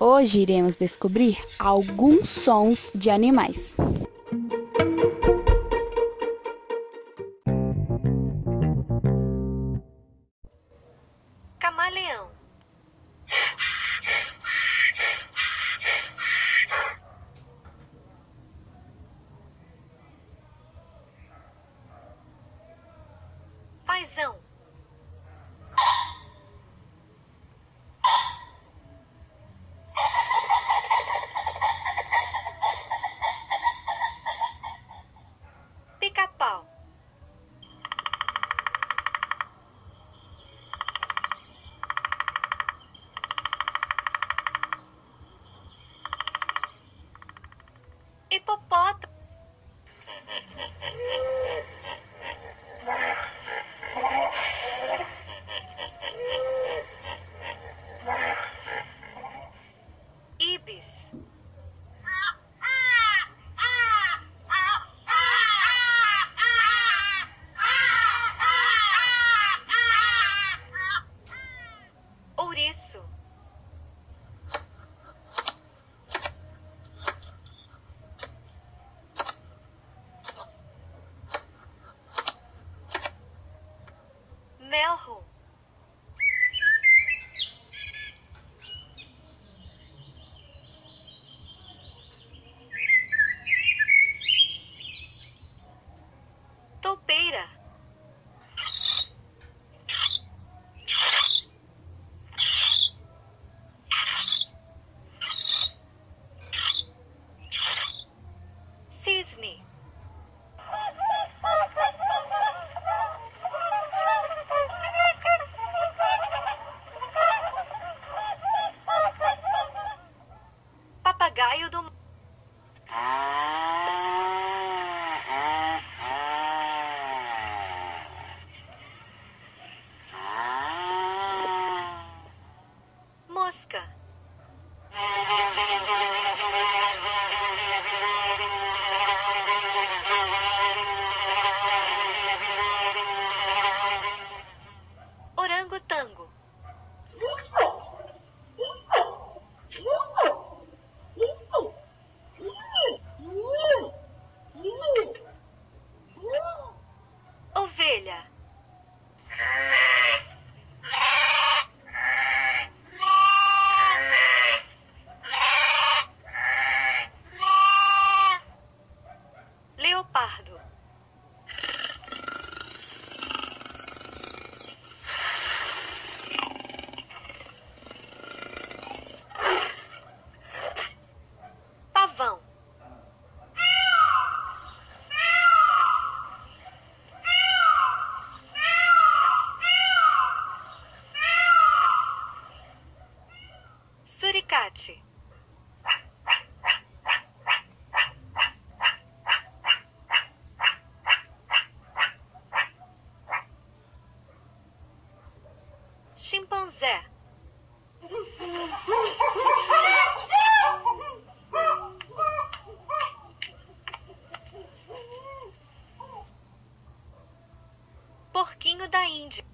Hoje iremos descobrir alguns sons de animais. Camaleão. Paizão. Hipopótamo. Ibis. Ouriço. Leopardo. Pavão. Suricate. Chimpanzé. Porquinho da Índia.